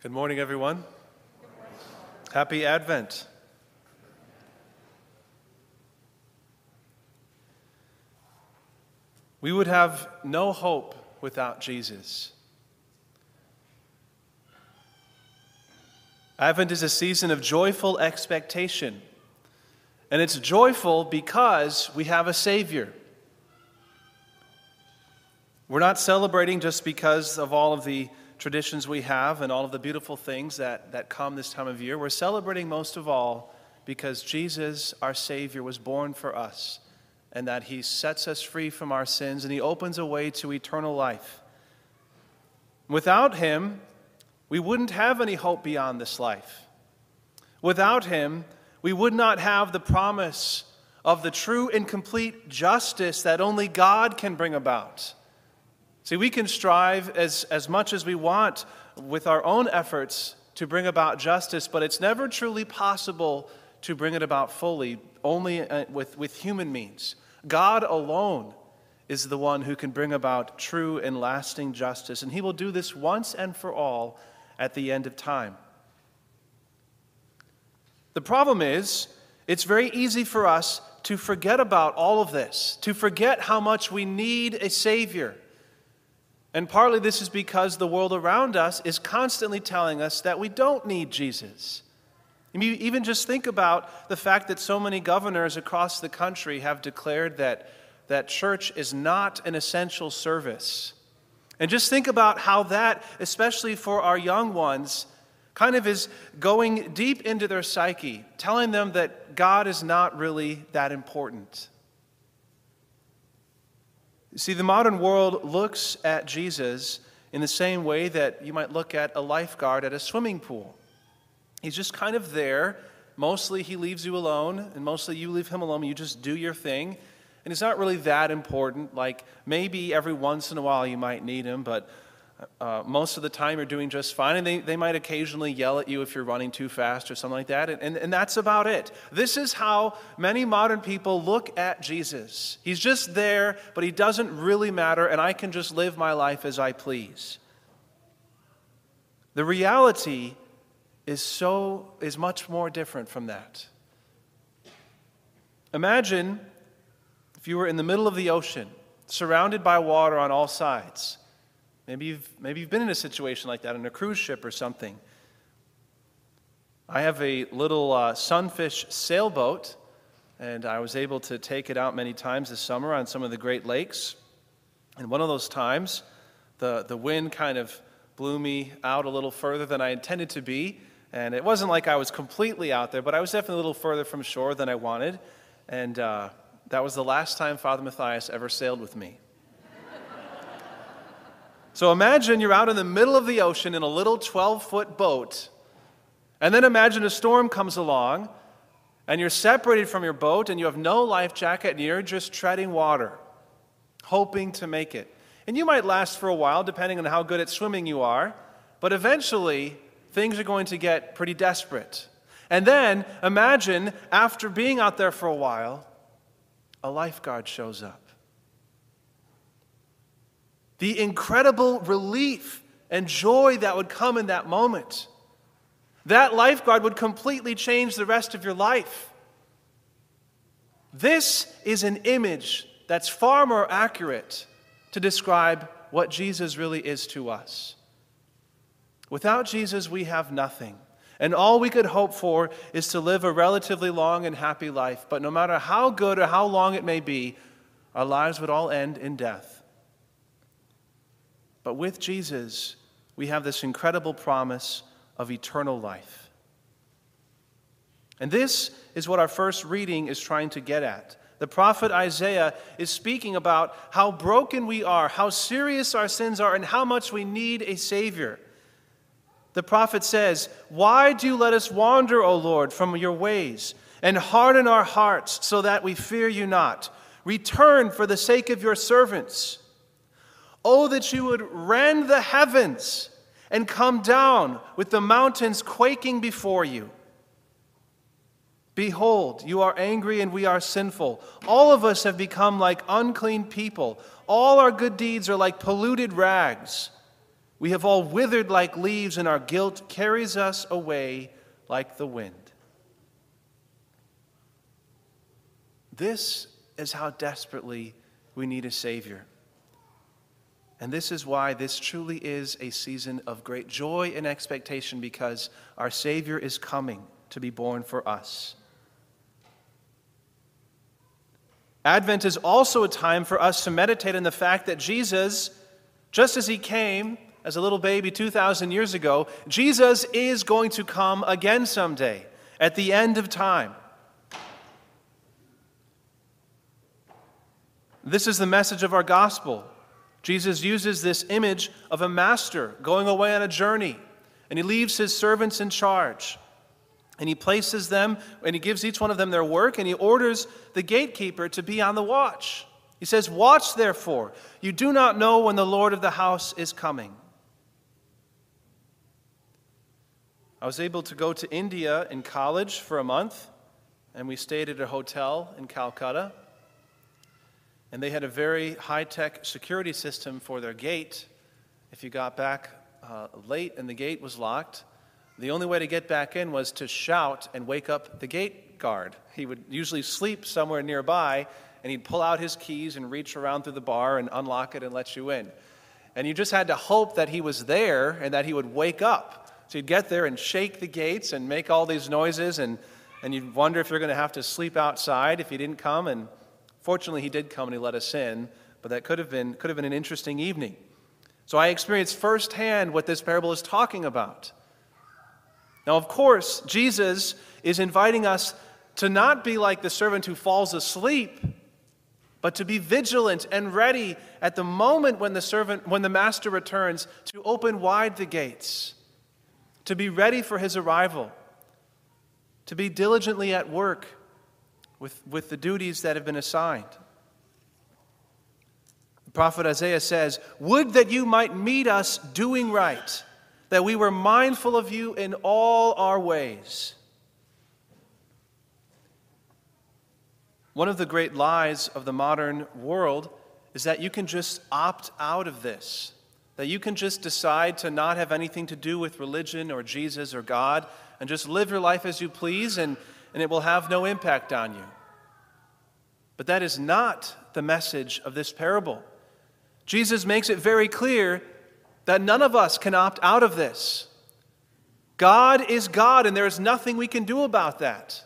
Good morning, everyone. Happy Advent. We would have no hope without Jesus. Advent is a season of joyful expectation. And it's joyful because we have a Savior. We're not celebrating just because of all of the traditions we have and all of the beautiful things that, that come this time of year. We're celebrating most of all because Jesus, our Savior, was born for us and that He sets us free from our sins and He opens a way to eternal life. Without Him, we wouldn't have any hope beyond this life. Without Him, we would not have the promise of the true and complete justice that only God can bring about. See, we can strive as, as much as we want with our own efforts to bring about justice, but it's never truly possible to bring it about fully, only uh, with, with human means. God alone is the one who can bring about true and lasting justice, and He will do this once and for all at the end of time. The problem is, it's very easy for us to forget about all of this, to forget how much we need a Savior. And partly this is because the world around us is constantly telling us that we don't need Jesus. I mean, even just think about the fact that so many governors across the country have declared that, that church is not an essential service. And just think about how that, especially for our young ones, kind of is going deep into their psyche, telling them that God is not really that important. See, the modern world looks at Jesus in the same way that you might look at a lifeguard at a swimming pool. He's just kind of there. Mostly he leaves you alone, and mostly you leave him alone. You just do your thing. And it's not really that important. Like maybe every once in a while you might need him, but uh, most of the time you're doing just fine, and they, they might occasionally yell at you if you're running too fast or something like that, and, and, and that's about it. This is how many modern people look at Jesus. He's just there, but he doesn't really matter, and I can just live my life as I please. The reality is so is much more different from that. Imagine if you were in the middle of the ocean, surrounded by water on all sides Maybe you've, maybe you've been in a situation like that on a cruise ship or something. I have a little uh, sunfish sailboat, and I was able to take it out many times this summer on some of the Great Lakes. And one of those times, the, the wind kind of blew me out a little further than I intended to be. And it wasn't like I was completely out there, but I was definitely a little further from shore than I wanted. And uh, that was the last time Father Matthias ever sailed with me. So imagine you're out in the middle of the ocean in a little 12 foot boat. And then imagine a storm comes along and you're separated from your boat and you have no life jacket and you're just treading water, hoping to make it. And you might last for a while, depending on how good at swimming you are, but eventually things are going to get pretty desperate. And then imagine after being out there for a while, a lifeguard shows up the incredible relief and joy that would come in that moment. That lifeguard would completely change the rest of your life. This is an image that's far more accurate to describe what Jesus really is to us. Without Jesus, we have nothing. And all we could hope for is to live a relatively long and happy life. But no matter how good or how long it may be, our lives would all end in death. But with Jesus, we have this incredible promise of eternal life. And this is what our first reading is trying to get at. The prophet Isaiah is speaking about how broken we are, how serious our sins are, and how much we need a Savior. The prophet says, Why do you let us wander, O Lord, from your ways, and harden our hearts so that we fear you not? Return for the sake of your servants. Oh, that you would rend the heavens and come down with the mountains quaking before you. Behold, you are angry and we are sinful. All of us have become like unclean people. All our good deeds are like polluted rags. We have all withered like leaves, and our guilt carries us away like the wind. This is how desperately we need a Savior. And this is why this truly is a season of great joy and expectation because our Savior is coming to be born for us. Advent is also a time for us to meditate on the fact that Jesus, just as he came as a little baby 2,000 years ago, Jesus is going to come again someday at the end of time. This is the message of our gospel. Jesus uses this image of a master going away on a journey, and he leaves his servants in charge. And he places them, and he gives each one of them their work, and he orders the gatekeeper to be on the watch. He says, Watch therefore, you do not know when the Lord of the house is coming. I was able to go to India in college for a month, and we stayed at a hotel in Calcutta. And they had a very high tech security system for their gate. If you got back uh, late and the gate was locked, the only way to get back in was to shout and wake up the gate guard. He would usually sleep somewhere nearby, and he'd pull out his keys and reach around through the bar and unlock it and let you in. And you just had to hope that he was there and that he would wake up. So you'd get there and shake the gates and make all these noises, and, and you'd wonder if you're going to have to sleep outside if he didn't come. And Fortunately, he did come and he let us in, but that could have been, could have been an interesting evening. So I experienced firsthand what this parable is talking about. Now, of course, Jesus is inviting us to not be like the servant who falls asleep, but to be vigilant and ready at the moment when the servant when the master returns to open wide the gates, to be ready for his arrival, to be diligently at work with, with the duties that have been assigned. The prophet Isaiah says, Would that you might meet us doing right, that we were mindful of you in all our ways. One of the great lies of the modern world is that you can just opt out of this, that you can just decide to not have anything to do with religion or Jesus or God and just live your life as you please and and it will have no impact on you. But that is not the message of this parable. Jesus makes it very clear that none of us can opt out of this. God is God, and there is nothing we can do about that.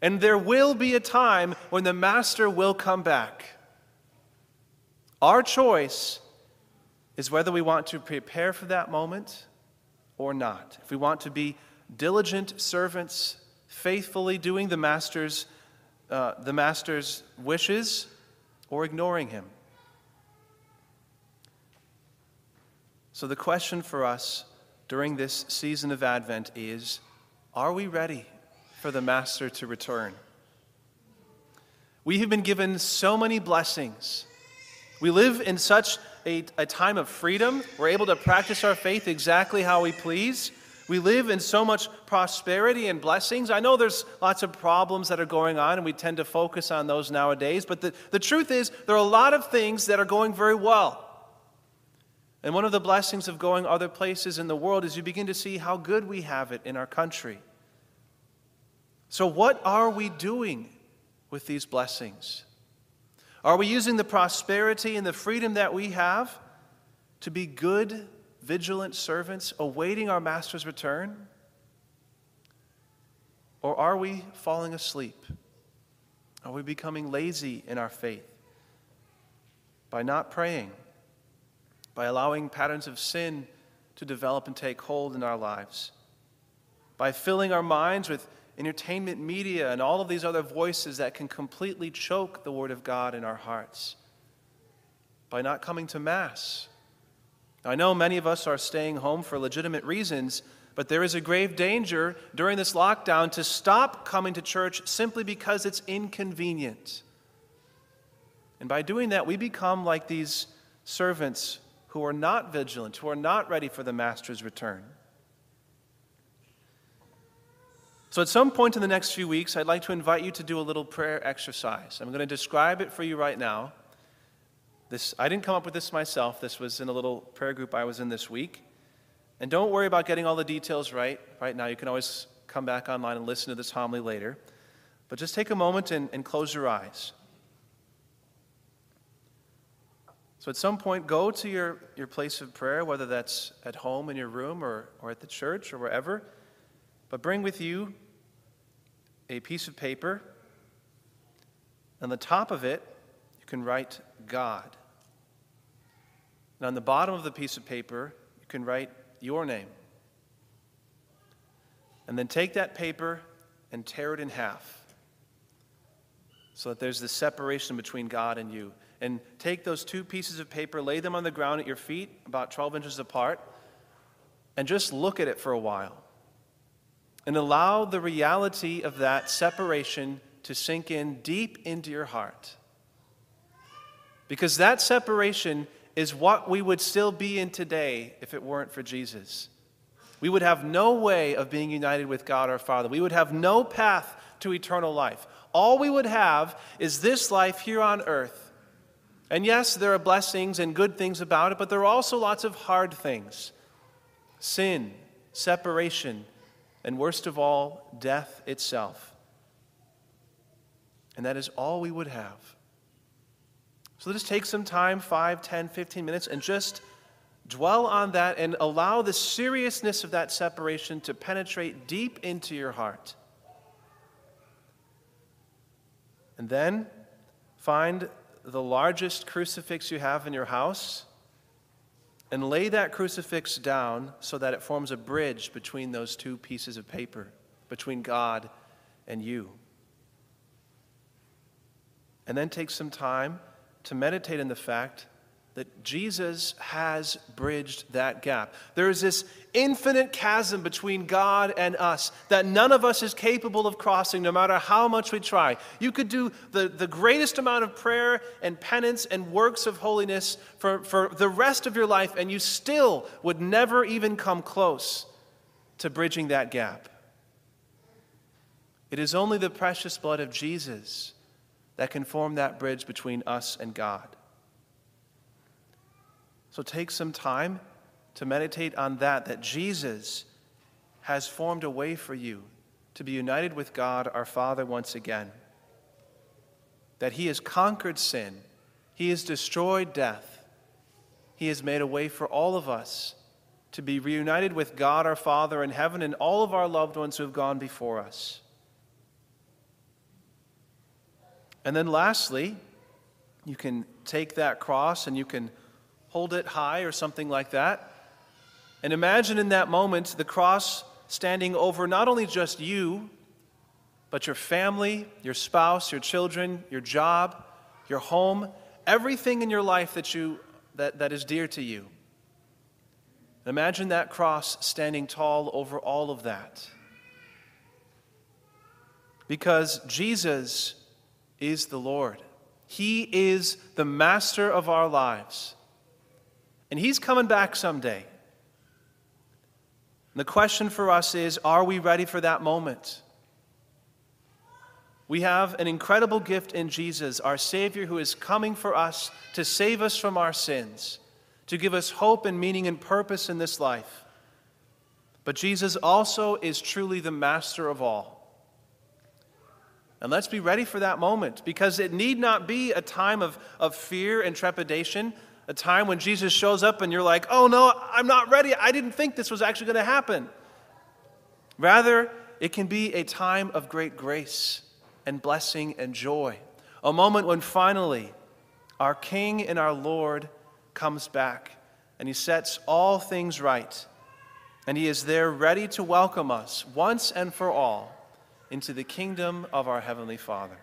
And there will be a time when the Master will come back. Our choice is whether we want to prepare for that moment or not. If we want to be diligent servants faithfully doing the master's, uh, the master's wishes or ignoring him. So, the question for us during this season of Advent is Are we ready for the Master to return? We have been given so many blessings. We live in such a, a time of freedom. We're able to practice our faith exactly how we please. We live in so much prosperity and blessings. I know there's lots of problems that are going on, and we tend to focus on those nowadays, but the, the truth is, there are a lot of things that are going very well. And one of the blessings of going other places in the world is you begin to see how good we have it in our country. So, what are we doing with these blessings? Are we using the prosperity and the freedom that we have to be good vigilant servants awaiting our master's return? Or are we falling asleep? Are we becoming lazy in our faith by not praying, by allowing patterns of sin to develop and take hold in our lives, by filling our minds with entertainment media and all of these other voices that can completely choke the Word of God in our hearts, by not coming to Mass? I know many of us are staying home for legitimate reasons, but there is a grave danger during this lockdown to stop coming to church simply because it's inconvenient. And by doing that, we become like these servants who are not vigilant, who are not ready for the master's return. So, at some point in the next few weeks, I'd like to invite you to do a little prayer exercise. I'm going to describe it for you right now. This, I didn't come up with this myself. This was in a little prayer group I was in this week. And don't worry about getting all the details right right now. You can always come back online and listen to this homily later. But just take a moment and, and close your eyes. So at some point, go to your, your place of prayer, whether that's at home in your room or, or at the church or wherever. But bring with you a piece of paper. On the top of it, you can write God. And on the bottom of the piece of paper, you can write your name. And then take that paper and tear it in half so that there's this separation between God and you. And take those two pieces of paper, lay them on the ground at your feet, about 12 inches apart, and just look at it for a while. And allow the reality of that separation to sink in deep into your heart. Because that separation is what we would still be in today if it weren't for Jesus. We would have no way of being united with God our Father. We would have no path to eternal life. All we would have is this life here on earth. And yes, there are blessings and good things about it, but there are also lots of hard things sin, separation, and worst of all, death itself. And that is all we would have. So just take some time 5, 10, 15 minutes and just dwell on that and allow the seriousness of that separation to penetrate deep into your heart. And then find the largest crucifix you have in your house and lay that crucifix down so that it forms a bridge between those two pieces of paper, between God and you. And then take some time to meditate in the fact that Jesus has bridged that gap. There is this infinite chasm between God and us that none of us is capable of crossing, no matter how much we try. You could do the, the greatest amount of prayer and penance and works of holiness for, for the rest of your life, and you still would never even come close to bridging that gap. It is only the precious blood of Jesus that can form that bridge between us and God. So take some time to meditate on that, that Jesus has formed a way for you to be united with God our Father once again. That He has conquered sin, He has destroyed death, He has made a way for all of us to be reunited with God our Father in heaven and all of our loved ones who have gone before us. And then lastly, you can take that cross and you can hold it high or something like that. And imagine in that moment the cross standing over not only just you, but your family, your spouse, your children, your job, your home, everything in your life that, you, that, that is dear to you. Imagine that cross standing tall over all of that. Because Jesus is the Lord, He is the master of our lives. And he's coming back someday. And the question for us is are we ready for that moment? We have an incredible gift in Jesus, our Savior, who is coming for us to save us from our sins, to give us hope and meaning and purpose in this life. But Jesus also is truly the master of all. And let's be ready for that moment because it need not be a time of, of fear and trepidation, a time when Jesus shows up and you're like, oh no, I'm not ready. I didn't think this was actually going to happen. Rather, it can be a time of great grace and blessing and joy. A moment when finally our King and our Lord comes back and he sets all things right. And he is there ready to welcome us once and for all into the kingdom of our Heavenly Father.